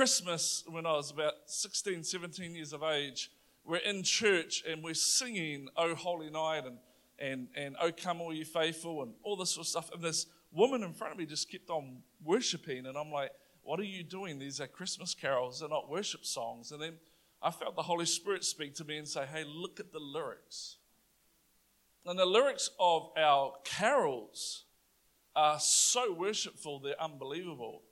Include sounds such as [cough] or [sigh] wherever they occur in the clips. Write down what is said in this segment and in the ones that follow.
Christmas when I was about 16, 17 years of age, we're in church and we're singing Oh Holy Night and, and, and Oh Come All You Faithful and all this sort of stuff. And this woman in front of me just kept on worshiping. And I'm like, what are you doing? These are Christmas carols, they're not worship songs. And then I felt the Holy Spirit speak to me and say, hey, look at the lyrics. And the lyrics of our carols are so worshipful, they're unbelievable.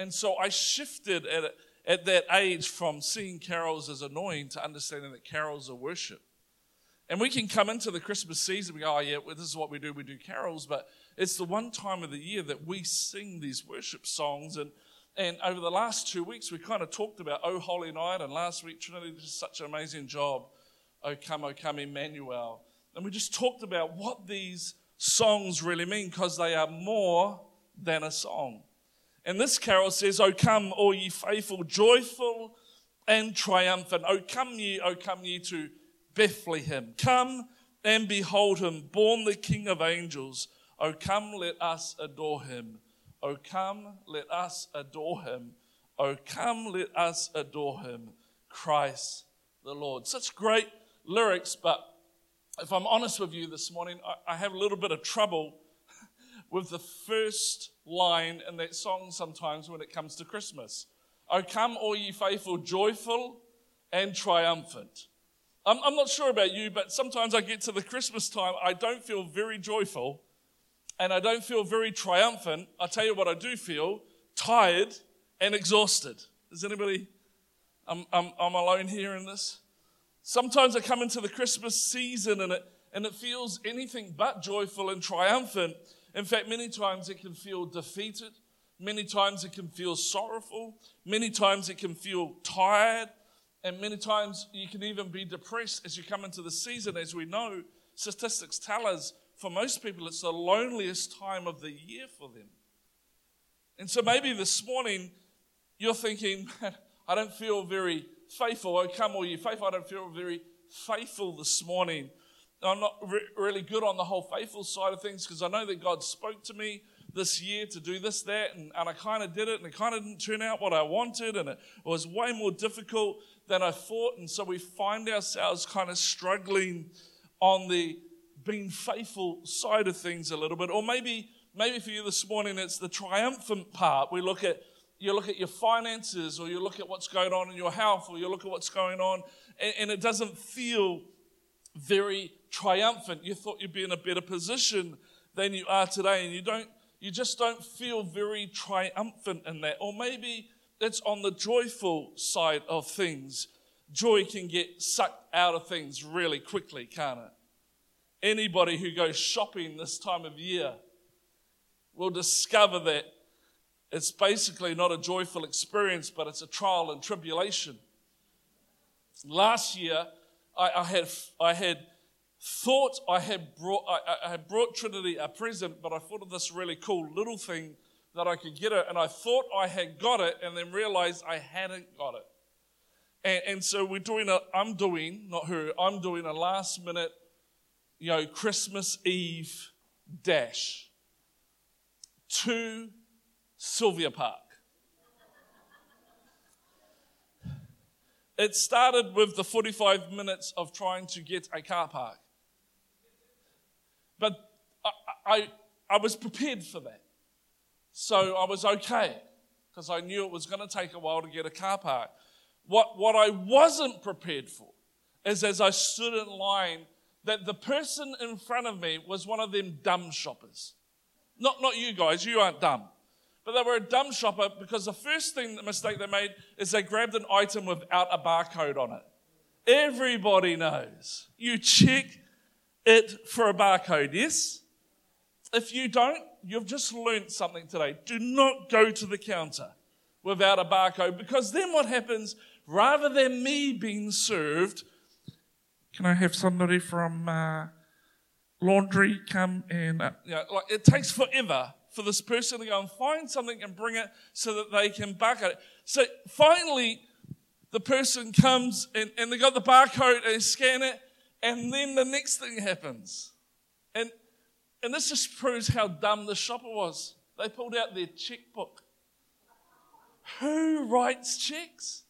And so I shifted at, at that age from seeing carols as annoying to understanding that carols are worship. And we can come into the Christmas season, we go, oh, yeah, well, this is what we do, we do carols, but it's the one time of the year that we sing these worship songs. And, and over the last two weeks, we kind of talked about Oh Holy Night, and last week, Trinity did such an amazing job. Oh Come, Oh Come, Emmanuel. And we just talked about what these songs really mean because they are more than a song. And this carol says, O come, all ye faithful, joyful and triumphant. O come ye, O come ye to Bethlehem. Come and behold him, born the King of angels. O come, let us adore him. O come, let us adore him. O come, let us adore him, Christ the Lord. Such great lyrics, but if I'm honest with you this morning, I have a little bit of trouble [laughs] with the first line in that song sometimes when it comes to Christmas. O come, all ye faithful, joyful and triumphant. I'm, I'm not sure about you, but sometimes I get to the Christmas time, I don't feel very joyful and I don't feel very triumphant, I tell you what I do feel tired and exhausted. Is anybody, I'm, I'm, I'm alone here in this? Sometimes I come into the Christmas season and it, and it feels anything but joyful and triumphant. In fact, many times it can feel defeated. Many times it can feel sorrowful. Many times it can feel tired. And many times you can even be depressed as you come into the season. As we know, statistics tell us for most people, it's the loneliest time of the year for them. And so maybe this morning you're thinking, I don't feel very faithful. Oh, come all you faithful. I don't feel very faithful this morning. I'm not re- really good on the whole faithful side of things because I know that God spoke to me this year to do this, that, and, and I kind of did it, and it kind of didn't turn out what I wanted, and it was way more difficult than I thought. And so we find ourselves kind of struggling on the being faithful side of things a little bit. Or maybe, maybe for you this morning, it's the triumphant part. We look at you look at your finances, or you look at what's going on in your health, or you look at what's going on, and, and it doesn't feel very triumphant. You thought you'd be in a better position than you are today, and you don't you just don't feel very triumphant in that. Or maybe it's on the joyful side of things. Joy can get sucked out of things really quickly, can't it? Anybody who goes shopping this time of year will discover that it's basically not a joyful experience, but it's a trial and tribulation. Last year, I, I had, I had thought I had, brought, I, I had brought Trinity a present, but I thought of this really cool little thing that I could get it, and I thought I had got it, and then realized I hadn't got it. And, and so we're doing a, I'm doing, not her, I'm doing a last minute you know, Christmas Eve dash to Sylvia Park. It started with the 45 minutes of trying to get a car park. But I, I, I was prepared for that. So I was okay because I knew it was going to take a while to get a car park. What, what I wasn't prepared for is as I stood in line that the person in front of me was one of them dumb shoppers. Not, not you guys, you aren't dumb. But they were a dumb shopper because the first thing, the mistake they made is they grabbed an item without a barcode on it. Everybody knows. You check it for a barcode, yes? If you don't, you've just learned something today. Do not go to the counter without a barcode because then what happens, rather than me being served, can I have somebody from uh, laundry come and, uh, you know, like it takes forever for this person to go and find something and bring it so that they can bucket it. So finally, the person comes and, and they got the barcode and they scan it, and then the next thing happens. And, and this just proves how dumb the shopper was. They pulled out their checkbook. who writes checks?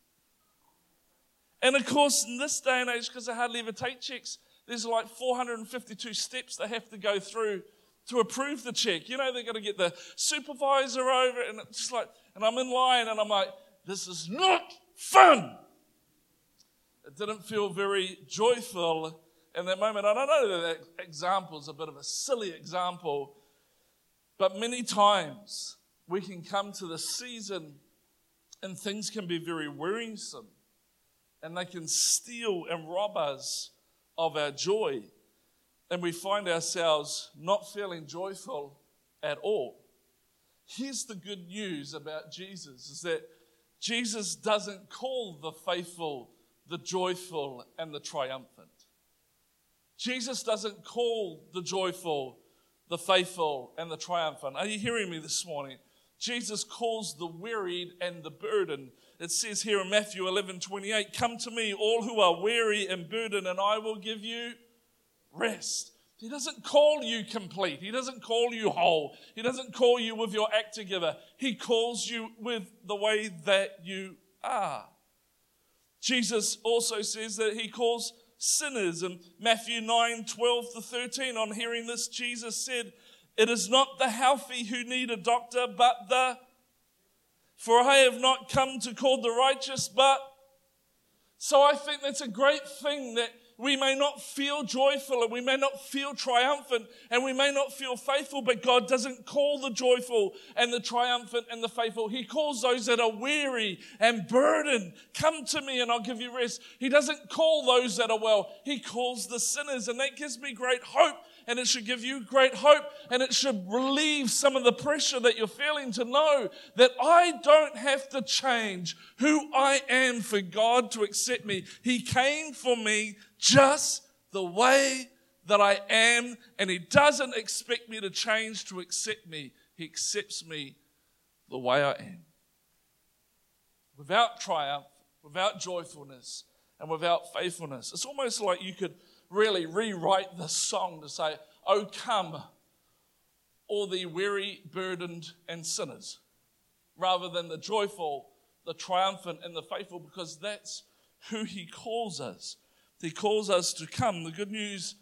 And of course, in this day and age, because they hardly ever take checks, there's like 452 steps they have to go through to approve the check. You know, they're going to get the supervisor over, and it's just like, and I'm in line, and I'm like, this is not fun. It didn't feel very joyful in that moment. I don't know that example is a bit of a silly example, but many times we can come to the season and things can be very wearisome and they can steal and rob us of our joy. And we find ourselves not feeling joyful at all. Here's the good news about Jesus is that Jesus doesn't call the faithful, the joyful, and the triumphant. Jesus doesn't call the joyful, the faithful, and the triumphant. Are you hearing me this morning? Jesus calls the wearied and the burdened. It says here in Matthew 11 28, Come to me, all who are weary and burdened, and I will give you rest. He doesn't call you complete. He doesn't call you whole. He doesn't call you with your act together. He calls you with the way that you are. Jesus also says that he calls sinners. In Matthew 9 12 to 13, on hearing this, Jesus said, It is not the healthy who need a doctor, but the. For I have not come to call the righteous, but. So I think that's a great thing that we may not feel joyful and we may not feel triumphant and we may not feel faithful, but God doesn't call the joyful and the triumphant and the faithful. He calls those that are weary and burdened. Come to me and I'll give you rest. He doesn't call those that are well. He calls the sinners. And that gives me great hope and it should give you great hope and it should relieve some of the pressure that you're feeling to know that I don't have to change who I am for God to accept me. He came for me just the way that I am, and He doesn't expect me to change to accept me. He accepts me the way I am. Without triumph, without joyfulness, and without faithfulness. It's almost like you could really rewrite the song to say, Oh, come, all the weary, burdened, and sinners, rather than the joyful, the triumphant, and the faithful, because that's who He calls us. He calls us to come. The good news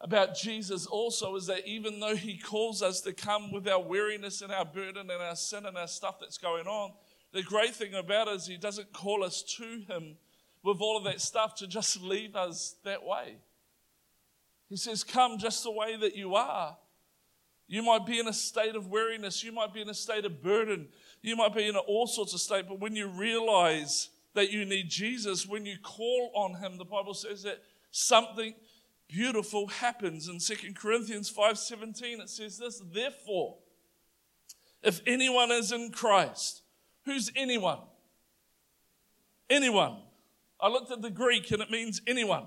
about Jesus also is that even though He calls us to come with our weariness and our burden and our sin and our stuff that's going on, the great thing about it is He doesn't call us to Him with all of that stuff to just [laughs] leave us that way. He says, Come just the way that you are. You might be in a state of weariness. You might be in a state of burden. You might be in all sorts of state. But when you realize that you need Jesus, when you call on him, the Bible says that something beautiful happens. In 2 Corinthians 5:17 it says this, therefore, if anyone is in Christ, who's anyone? Anyone. I looked at the Greek and it means anyone.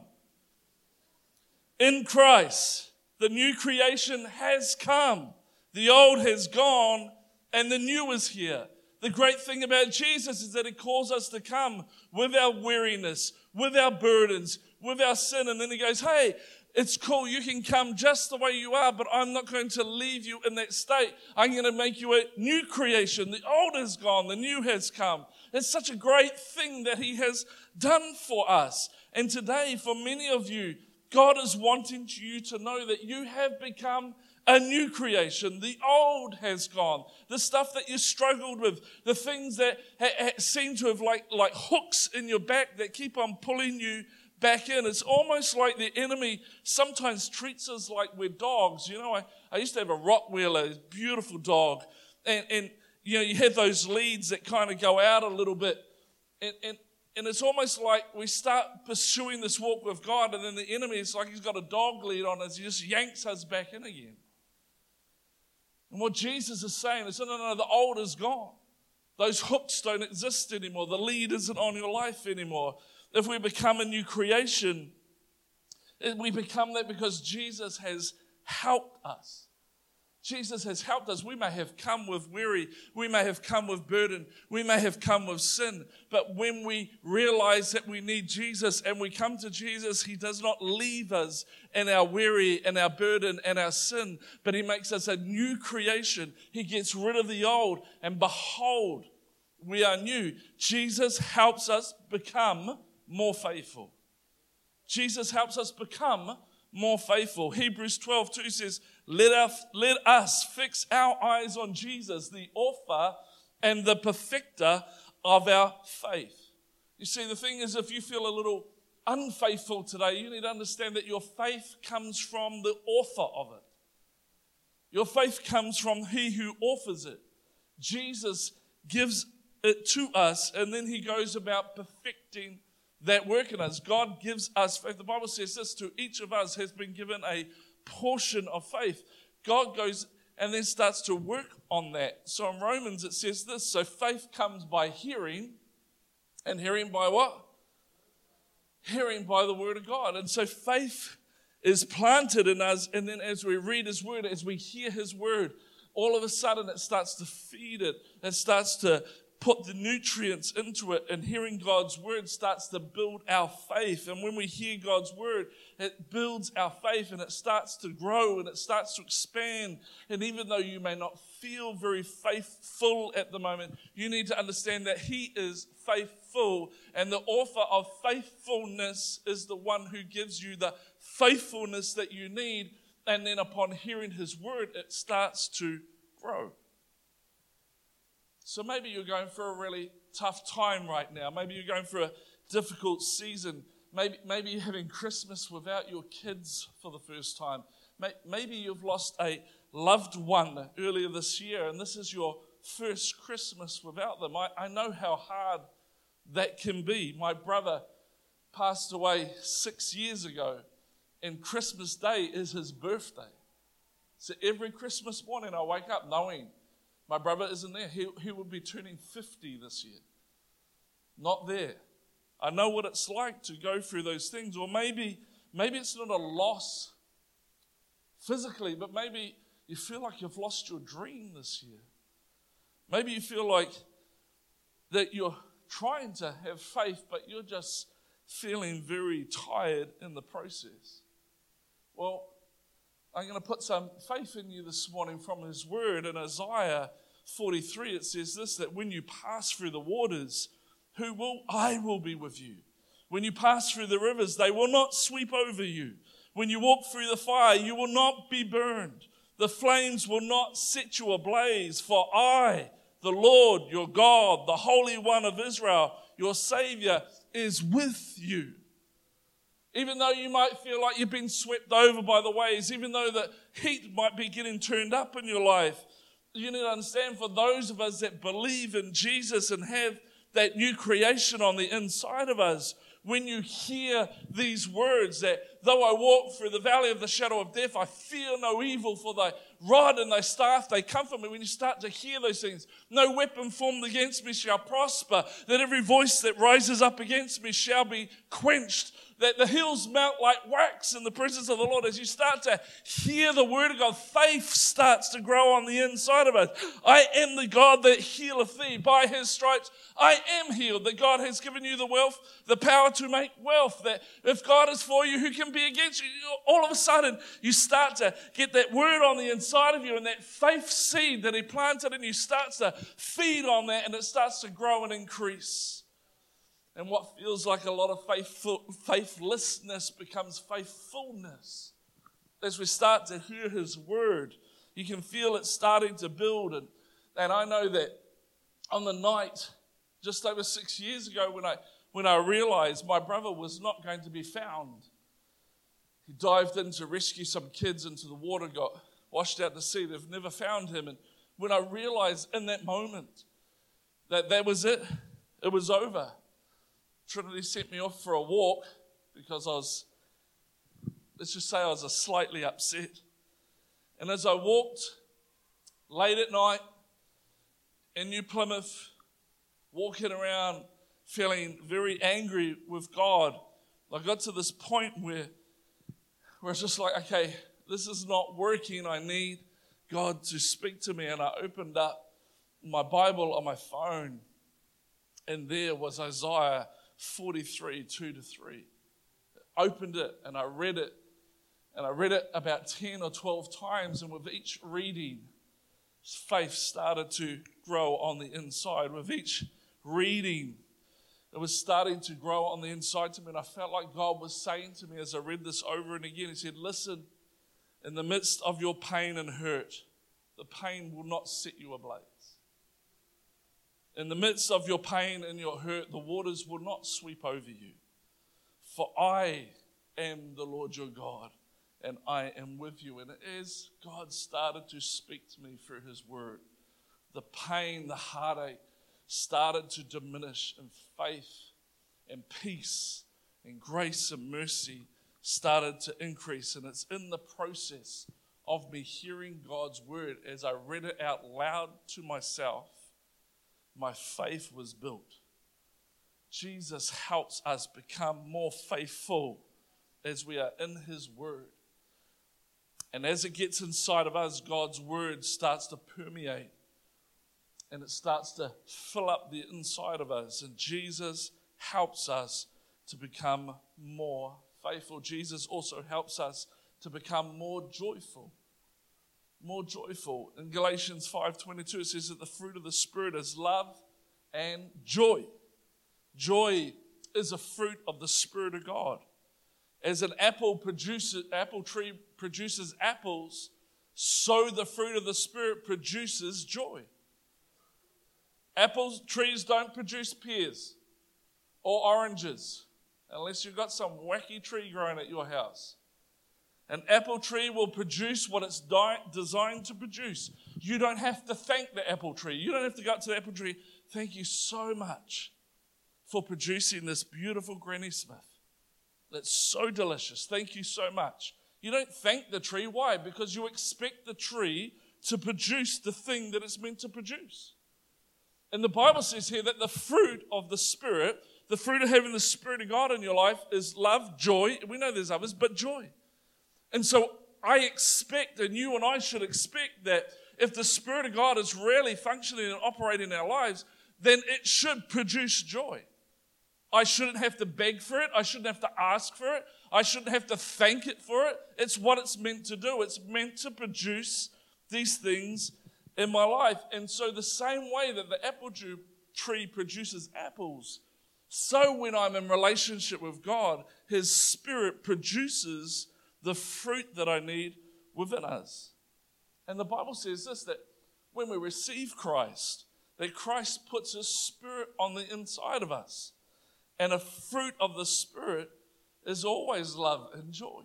In Christ, the new creation has come. The old has gone and the new is here. The great thing about Jesus is that he calls us to come with our weariness, with our burdens, with our sin. And then he goes, Hey, it's cool. You can come just the way you are, but I'm not going to leave you in that state. I'm going to make you a new creation. The old is gone. The new has come. It's such a great thing that he has done for us. And today, for many of you, God is wanting you to know that you have become a new creation. The old has gone. The stuff that you struggled with, the things that ha- ha- seem to have like, like hooks in your back that keep on pulling you back in. It's almost like the enemy sometimes treats us like we're dogs. You know, I, I used to have a Rottweiler, a beautiful dog, and, and you know, you have those leads that kind of go out a little bit. And, and, and it's almost like we start pursuing this walk with God, and then the enemy is like he's got a dog lead on us. He just yanks us back in again. And what Jesus is saying is no, no, no, the old is gone. Those hooks don't exist anymore. The lead isn't on your life anymore. If we become a new creation, we become that because Jesus has helped us. Jesus has helped us. We may have come with weary, we may have come with burden, we may have come with sin, but when we realize that we need Jesus and we come to Jesus, He does not leave us in our weary and our burden and our sin, but He makes us a new creation. He gets rid of the old, and behold, we are new. Jesus helps us become more faithful. Jesus helps us become more faithful. Hebrews 12 2 says, let us, let us fix our eyes on Jesus, the author and the perfecter of our faith. You see, the thing is, if you feel a little unfaithful today, you need to understand that your faith comes from the author of it. Your faith comes from he who offers it. Jesus gives it to us, and then he goes about perfecting that work in us. God gives us faith. The Bible says this to each of us has been given a portion of faith. God goes and then starts to work on that. So in Romans it says this so faith comes by hearing, and hearing by what? Hearing by the word of God. And so faith is planted in us, and then as we read his word, as we hear his word, all of a sudden it starts to feed it. It starts to put the nutrients into it, and hearing God's word starts to build our faith. And when we hear God's word, it builds our faith and it starts to grow and it starts to expand. And even though you may not feel very faithful at the moment, you need to understand that He is faithful, and the author of faithfulness is the one who gives you the faithfulness that you need. And then upon hearing His word, it starts to grow. So maybe you're going through a really tough time right now. Maybe you're going through a difficult season. Maybe, maybe you're having Christmas without your kids for the first time. Maybe you've lost a loved one earlier this year, and this is your first Christmas without them. I, I know how hard that can be. My brother passed away six years ago, and Christmas Day is his birthday. So every Christmas morning, I wake up knowing my brother isn't there. He, he will be turning 50 this year. Not there. I know what it's like to go through those things. Or maybe, maybe it's not a loss physically, but maybe you feel like you've lost your dream this year. Maybe you feel like that you're trying to have faith, but you're just feeling very tired in the process. Well, I'm going to put some faith in you this morning from his word in Isaiah 43, it says this that when you pass through the waters, who will I will be with you. When you pass through the rivers, they will not sweep over you. When you walk through the fire, you will not be burned. The flames will not set you ablaze, for I, the Lord your God, the Holy One of Israel, your Savior, is with you. Even though you might feel like you've been swept over by the waves, even though the heat might be getting turned up in your life, you need to understand for those of us that believe in Jesus and have that new creation on the inside of us, when you hear these words that though I walk through the valley of the shadow of death, I fear no evil, for thy rod and thy staff, they comfort me. When you start to hear those things, no weapon formed against me shall prosper, that every voice that rises up against me shall be quenched that the hills melt like wax in the presence of the Lord. As you start to hear the word of God, faith starts to grow on the inside of us. I am the God that healeth thee. By his stripes, I am healed. That God has given you the wealth, the power to make wealth. That if God is for you, who can be against you? All of a sudden, you start to get that word on the inside of you, and that faith seed that he planted in you starts to feed on that, and it starts to grow and increase. And what feels like a lot of faithful, faithlessness becomes faithfulness. As we start to hear His word, you can feel it starting to build. And, and I know that on the night just over six years ago when I, when I realized my brother was not going to be found, he dived in to rescue some kids into the water, got washed out to sea. They've never found him. And when I realized in that moment that that was it, it was over. Trinity sent me off for a walk because I was, let's just say, I was a slightly upset. And as I walked late at night in New Plymouth, walking around feeling very angry with God, I got to this point where, where it's just like, okay, this is not working. I need God to speak to me. And I opened up my Bible on my phone, and there was Isaiah 43, 2 to 3. I opened it and I read it, and I read it about 10 or 12 times, and with each reading, faith started to grow on the inside. With each reading, it was starting to grow on the inside to me. And I felt like God was saying to me as I read this over and again, He said, Listen, in the midst of your pain and hurt, the pain will not set you ablaze. In the midst of your pain and your hurt, the waters will not sweep over you. For I am the Lord your God, and I am with you. And as God started to speak to me through his word, the pain, the heartache started to diminish, and faith and peace and grace and mercy started to increase. And it's in the process of me hearing God's word as I read it out loud to myself my faith was built. Jesus helps us become more faithful as we are in His Word. And as it gets inside of us, God's Word starts to permeate and it starts to fill up the inside of us. And Jesus helps us to become more faithful. Jesus also helps us to become more joyful more joyful. In Galatians 5:22 it says that the fruit of the spirit is love and joy. Joy is a fruit of the spirit of God. As an apple produces apple tree produces apples, so the fruit of the spirit produces joy. Apple trees don't produce pears or oranges unless you've got some wacky tree growing at your house. An apple tree will produce what it's designed to produce. You don't have to thank the apple tree. You don't have to go up to the apple tree. Thank you so much for producing this beautiful Granny Smith. That's so delicious. Thank you so much. You don't thank the tree. Why? Because you expect the tree to produce the thing that it's meant to produce. And the Bible says here that the fruit of the Spirit, the fruit of having the Spirit of God in your life, is love, joy. We know there's others, but joy. And so I expect, and you and I should expect, that if the Spirit of God is really functioning and operating in our lives, then it should produce joy. I shouldn't have to beg for it. I shouldn't have to ask for it. I shouldn't have to thank it for it. It's what it's meant to do. It's meant to produce these things in my life. And so, the same way that the apple tree produces apples, so when I'm in relationship with God, His Spirit produces the fruit that I need within us. And the Bible says this that when we receive Christ, that Christ puts his spirit on the inside of us. And a fruit of the spirit is always love and joy.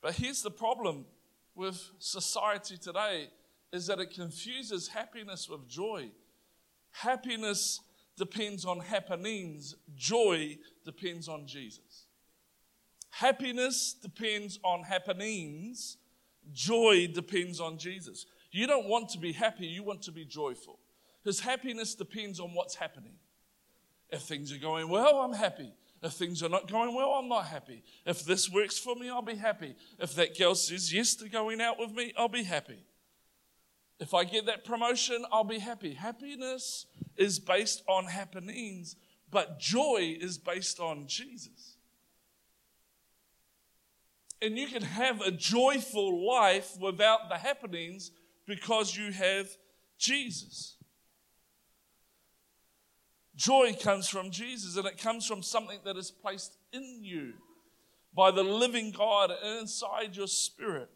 But here's the problem with society today is that it confuses happiness with joy. Happiness depends on happenings, joy depends on Jesus. Happiness depends on happenings, joy depends on Jesus. You don't want to be happy, you want to be joyful. Because happiness depends on what's happening. If things are going well, I'm happy. If things are not going well, I'm not happy. If this works for me, I'll be happy. If that girl says yes to going out with me, I'll be happy. If I get that promotion, I'll be happy. Happiness is based on happenings, but joy is based on Jesus. And you can have a joyful life without the happenings because you have Jesus. Joy comes from Jesus and it comes from something that is placed in you by the living God inside your spirit.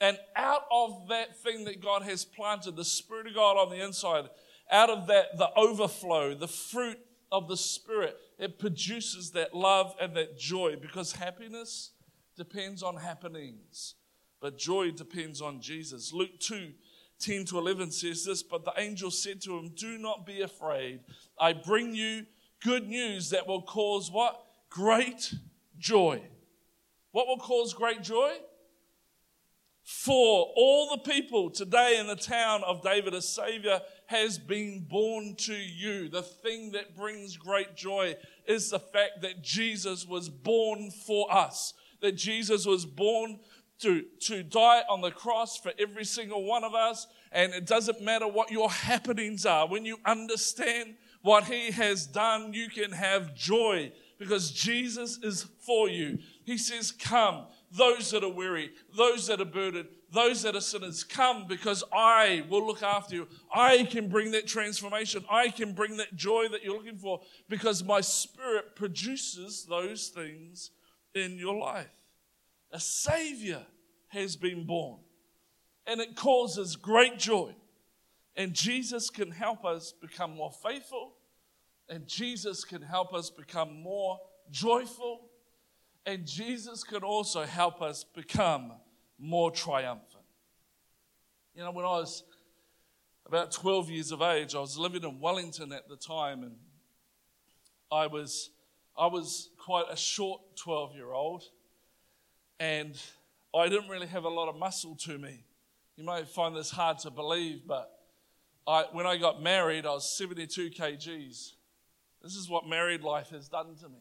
And out of that thing that God has planted, the Spirit of God on the inside, out of that, the overflow, the fruit of the Spirit, it produces that love and that joy because happiness depends on happenings, but joy depends on Jesus. Luke 2 10 to 11 says this, but the angel said to him, Do not be afraid. I bring you good news that will cause what? Great joy. What will cause great joy? For all the people today in the town of David, a Savior has been born to you. The thing that brings great joy is the fact that Jesus was born for us that Jesus was born to, to die on the cross for every single one of us. And it doesn't matter what your happenings are. When you understand what he has done, you can have joy because Jesus is for you. He says, Come, those that are weary, those that are burdened, those that are sinners, come because I will look after you. I can bring that transformation. I can bring that joy that you're looking for because my spirit produces those things in your life. A Savior has been born, and it causes great joy. And Jesus can help us become more faithful, and Jesus can help us become more joyful, and Jesus can also help us become more triumphant. You know, when I was about 12 years of age, I was living in Wellington at the time, and I was, I was quite a short 12 year old, and I didn't really have a lot of muscle to me. You might find this hard to believe, but I, when I got married, I was 72 kgs. This is what married life has done to me.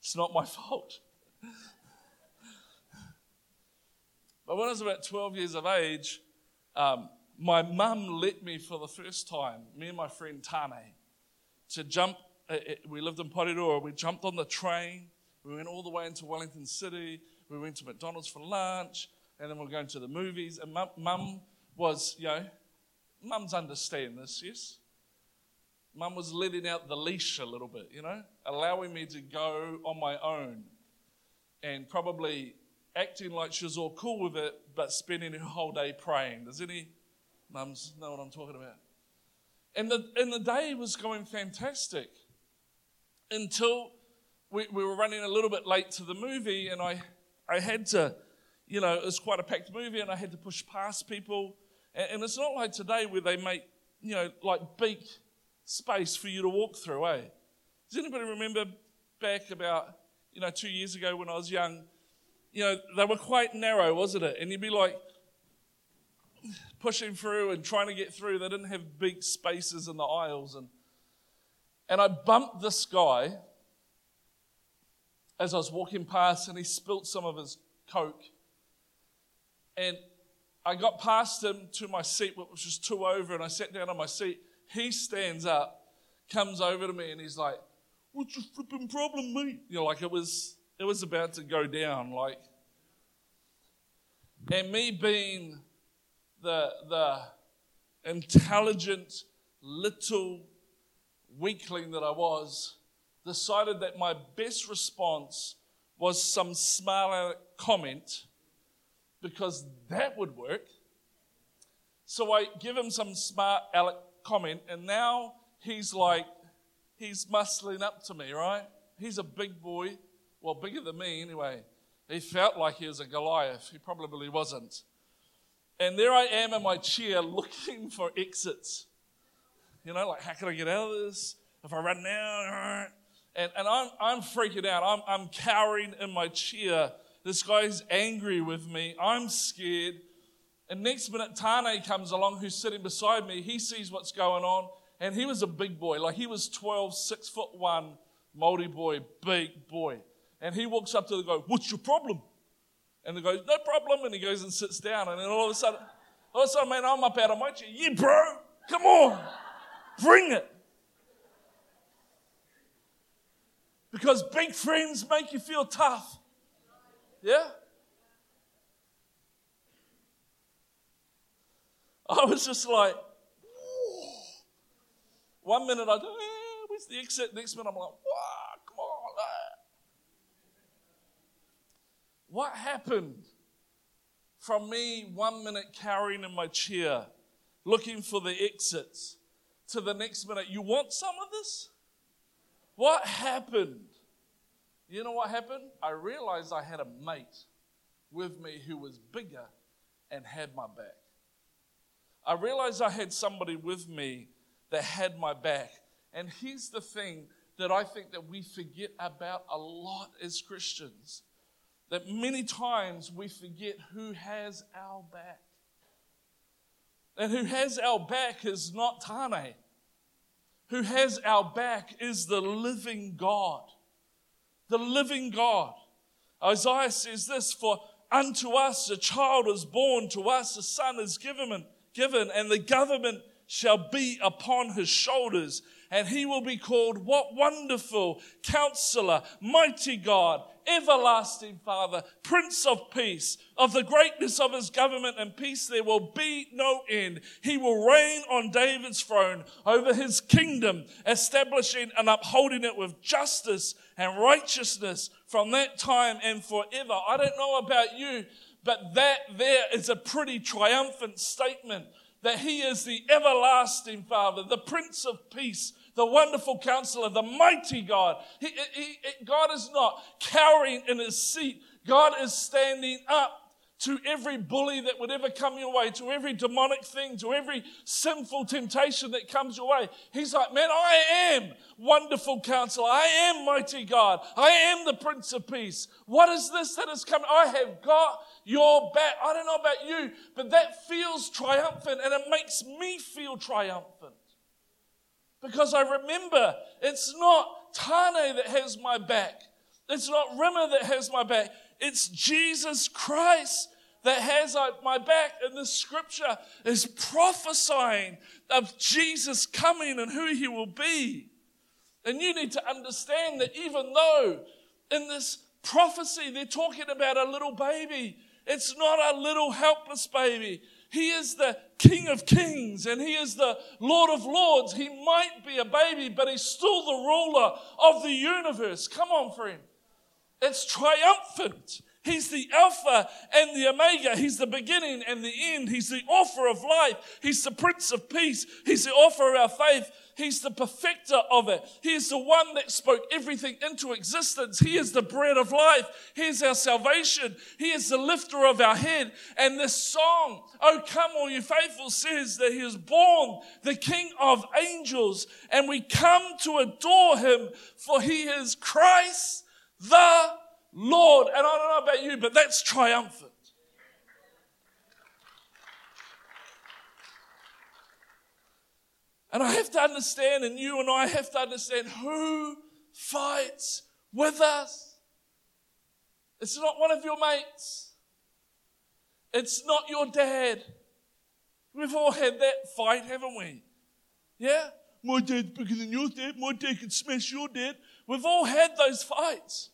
It's not my [laughs] fault. but when I was about 12 years of age, um, my mum let me for the first time, me and my friend Tane, to jump. Uh, uh, we lived in Porirua. We jumped on the train. We went all the way into Wellington City. We went to McDonald's for lunch, and then we are going to the movies. And mum, mum was, you know, mums understand this, yes? Mum was letting out the leash a little bit, you know, allowing me to go on my own and probably acting like she was all cool with it, but spending her whole day praying. Does any mums know what I'm talking about? And the, and the day was going fantastic until we, we were running a little bit late to the movie, and I, I had to, you know, it was quite a packed movie, and I had to push past people. And, and it's not like today where they make, you know, like big space for you to walk through, eh? Does anybody remember back about, you know, two years ago when I was young? You know, they were quite narrow, wasn't it? And you'd be like pushing through and trying to get through. They didn't have big spaces in the aisles. And, and I bumped this guy as I was walking past, and he spilt some of his Coke. And I got past him to my seat, which was just two over, and I sat down on my seat. He stands up, comes over to me, and he's like, What's your flipping problem, mate? You know, like it was it was about to go down, like and me being the the intelligent little weakling that I was, decided that my best response was some smart comment because that would work. So I give him some smart aleck comment, and now he's like, he's muscling up to me, right? He's a big boy, well, bigger than me anyway. He felt like he was a Goliath. He probably wasn't. And there I am in my chair [laughs] looking for exits. You know, like, how can I get out of this? If I run now, and, and I'm, I'm freaking out. I'm, I'm cowering in my chair. This guy's angry with me. I'm scared. And next minute, Tane comes along, who's sitting beside me. He sees what's going on, and he was a big boy. Like he was 12, six foot one, Māori boy, big boy. And he walks up to the guy, What's your problem? And the guy, No problem. And he goes and sits down. And then all of a sudden, all of a sudden, man, I'm up out of my chair. Yeah, bro, come on, bring it. Because big friends make you feel tough. Yeah? I was just like, Whoa. one minute I go, eh, where's the exit? Next minute I'm like, wow, come on. Eh. What happened from me one minute carrying in my chair, looking for the exits, to the next minute, you want some of this? What happened? You know what happened? I realized I had a mate with me who was bigger and had my back. I realized I had somebody with me that had my back. And here's the thing that I think that we forget about a lot as Christians that many times we forget who has our back. And who has our back is not Tane. Who has our back is the living God. The living God. Isaiah says this For unto us a child is born, to us a son is given given, and the government shall be upon his shoulders, and he will be called what wonderful counselor, mighty God, everlasting Father, Prince of Peace. Of the greatness of his government and peace, there will be no end. He will reign on David's throne over his kingdom, establishing and upholding it with justice and righteousness from that time and forever. I don't know about you, but that there is a pretty triumphant statement that he is the everlasting Father, the Prince of Peace, the wonderful counselor, the mighty God. He, he, he, God is not cowering in his seat. God is standing up to every bully that would ever come your way, to every demonic thing, to every sinful temptation that comes your way. He's like, man, I am wonderful counselor. I am mighty God. I am the Prince of Peace. What is this that has come? I have got your back. I don't know about you, but that feels triumphant and it makes me feel triumphant. Because I remember it's not Tane that has my back. It's not Rimmer that has my back. It's Jesus Christ that has uh, my back. And the scripture is prophesying of Jesus coming and who he will be. And you need to understand that even though in this prophecy they're talking about a little baby, it's not a little helpless baby. He is the King of Kings and He is the Lord of Lords. He might be a baby, but He's still the ruler of the universe. Come on, friend. It's triumphant. He's the Alpha and the Omega. He's the beginning and the end. He's the author of life. He's the Prince of Peace. He's the author of our faith. He's the perfecter of it. He is the one that spoke everything into existence. He is the bread of life. He is our salvation. He is the lifter of our head. And this song, Oh Come All You Faithful, says that He is born the King of angels. And we come to adore Him for He is Christ the Lord. And I don't know about you, but that's triumphant. And I have to understand, and you and I have to understand who fights with us. It's not one of your mates. It's not your dad. We've all had that fight, haven't we? Yeah? My dad's bigger than your dad. My dad can smash your dad. We've all had those fights.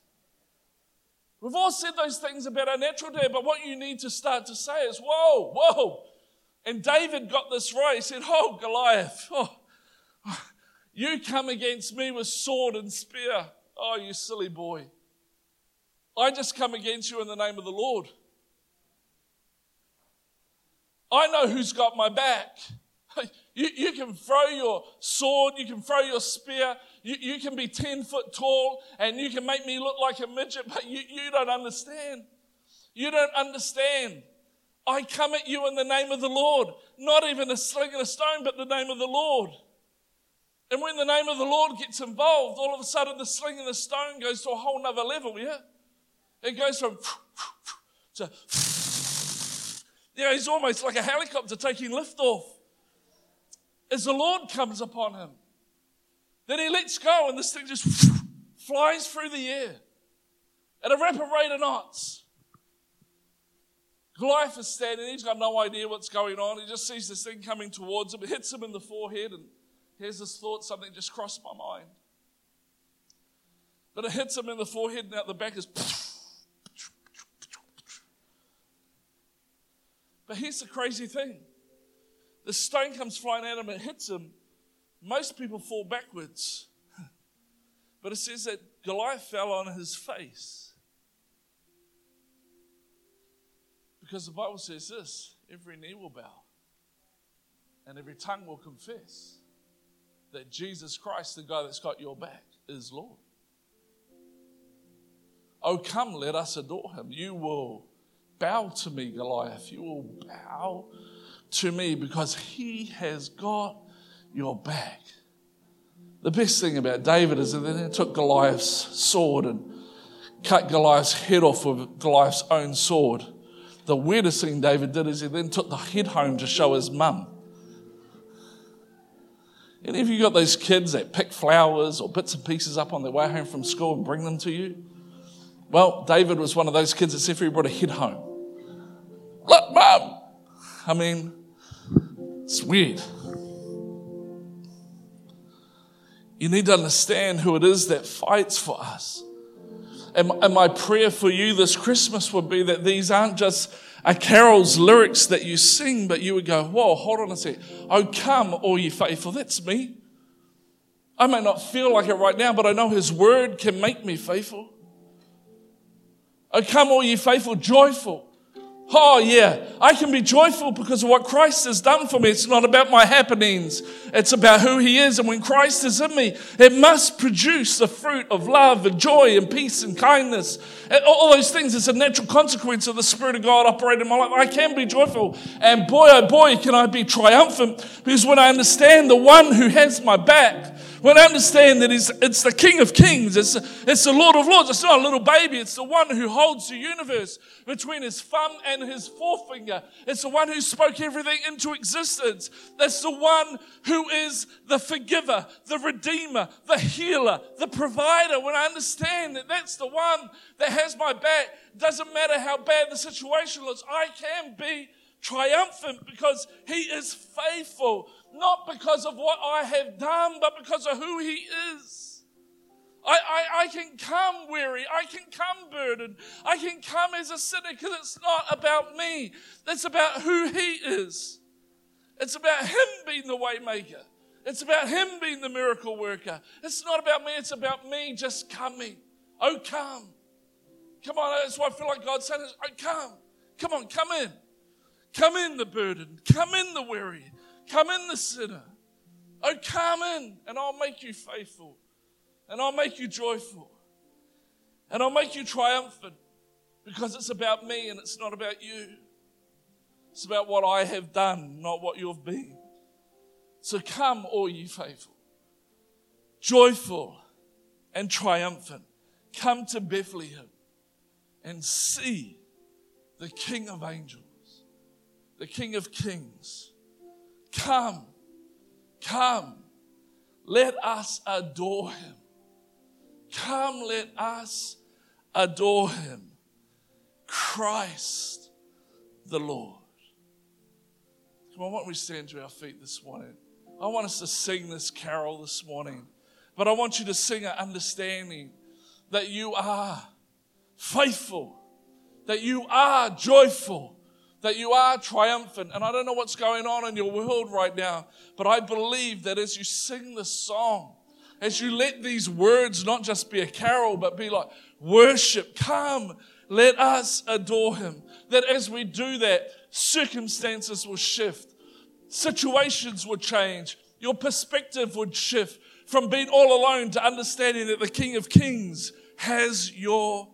We've all said those things about our natural dad, but what you need to start to say is, whoa, whoa, and David got this right. He said, Oh, Goliath, [laughs] oh, you come against me with sword and spear. Oh, you silly boy. I just come against you in the name of the Lord. I know who's got my back. [laughs] You, you can throw your sword, you can throw your spear, you, you can be 10 foot tall, and you can make me look like a midget, but you, you don't understand. You don't understand. I come at you in the name of the Lord. Not even a sling and a stone, but the name of the Lord. And when the name of the Lord gets involved, all of a sudden the sling and the stone goes to a whole nother level, yeah? It goes from to, know, he's almost like a helicopter taking lift off. As the Lord comes upon him, then he lets go and this thing just flies through the air at a rapid rate of knots. Goliath is standing, he's got no idea what's going on. He just sees this thing coming towards him. It hits him in the forehead, and here's this thought something just crossed my mind. But it hits him in the forehead, and out the back is. But here's the crazy thing the stone comes flying at him, it hits him. Most people fall backwards. [laughs] But it says that Goliath fell on his face. Because the Bible says this every knee will bow and every tongue will confess that Jesus Christ, the guy that's got your back, is Lord. Oh, come, let us adore him. You will bow to me, Goliath. You will bow to me because he has got your back. The best thing about David is that he took Goliath's sword and cut Goliath's head off with Goliath's own sword. The weirdest thing David did is he then took the head home to show his mum. Any of you got those kids that pick flowers or bits and pieces up on their way home from school and bring them to you? Well, David was one of those kids that said he brought a head home. Look, mum! I mean, it's weird. You need to understand who it is that fights for us. And, and my prayer for you this Christmas would be that these aren't just a carol's lyrics that you sing, but you would go, whoa, hold on a sec. Oh, come, all ye faithful. That's me. I may not feel like it right now, but I know his word can make me faithful. Oh, come, all ye faithful, joyful. Oh, yeah, I can be joyful because of what Christ has done for me. It's not about my happenings, it's about who He is. And when Christ is in me, it must produce the fruit of love and joy and peace and kindness. And all those things, it's a natural consequence of the Spirit of God operating in my life. I can be joyful. And boy, oh boy, can I be triumphant because when I understand the one who has my back, when I understand that it's, the King of Kings, it's, it's the Lord of Lords, it's not a little baby, it's the one who holds the universe between his thumb and his forefinger. It's the one who spoke everything into existence. That's the one who is the forgiver, the redeemer, the healer, the provider. When I understand that that's the one that has my back, doesn't matter how bad the situation looks, I can be triumphant because he is faithful not because of what I have done, but because of who He is. I, I, I can come weary. I can come burdened. I can come as a sinner because it's not about me. It's about who He is. It's about Him being the waymaker. It's about Him being the miracle worker. It's not about me. It's about me just coming. Oh, come. Come on. That's why I feel like God's saying, oh, come. Come on, come in. Come in the burden. Come in the weary. Come in, the sinner. Oh, come in, and I'll make you faithful, and I'll make you joyful, and I'll make you triumphant because it's about me and it's not about you. It's about what I have done, not what you've been. So come, all ye faithful, joyful and triumphant. Come to Bethlehem and see the King of angels, the King of kings Come, come, let us adore him. Come, let us adore him. Christ the Lord. Come on, why don't we stand to our feet this morning? I want us to sing this carol this morning, but I want you to sing it understanding that you are faithful, that you are joyful, that you are triumphant. And I don't know what's going on in your world right now, but I believe that as you sing this song, as you let these words not just be a carol, but be like worship, come, let us adore him. That as we do that, circumstances will shift, situations will change, your perspective would shift from being all alone to understanding that the King of Kings has your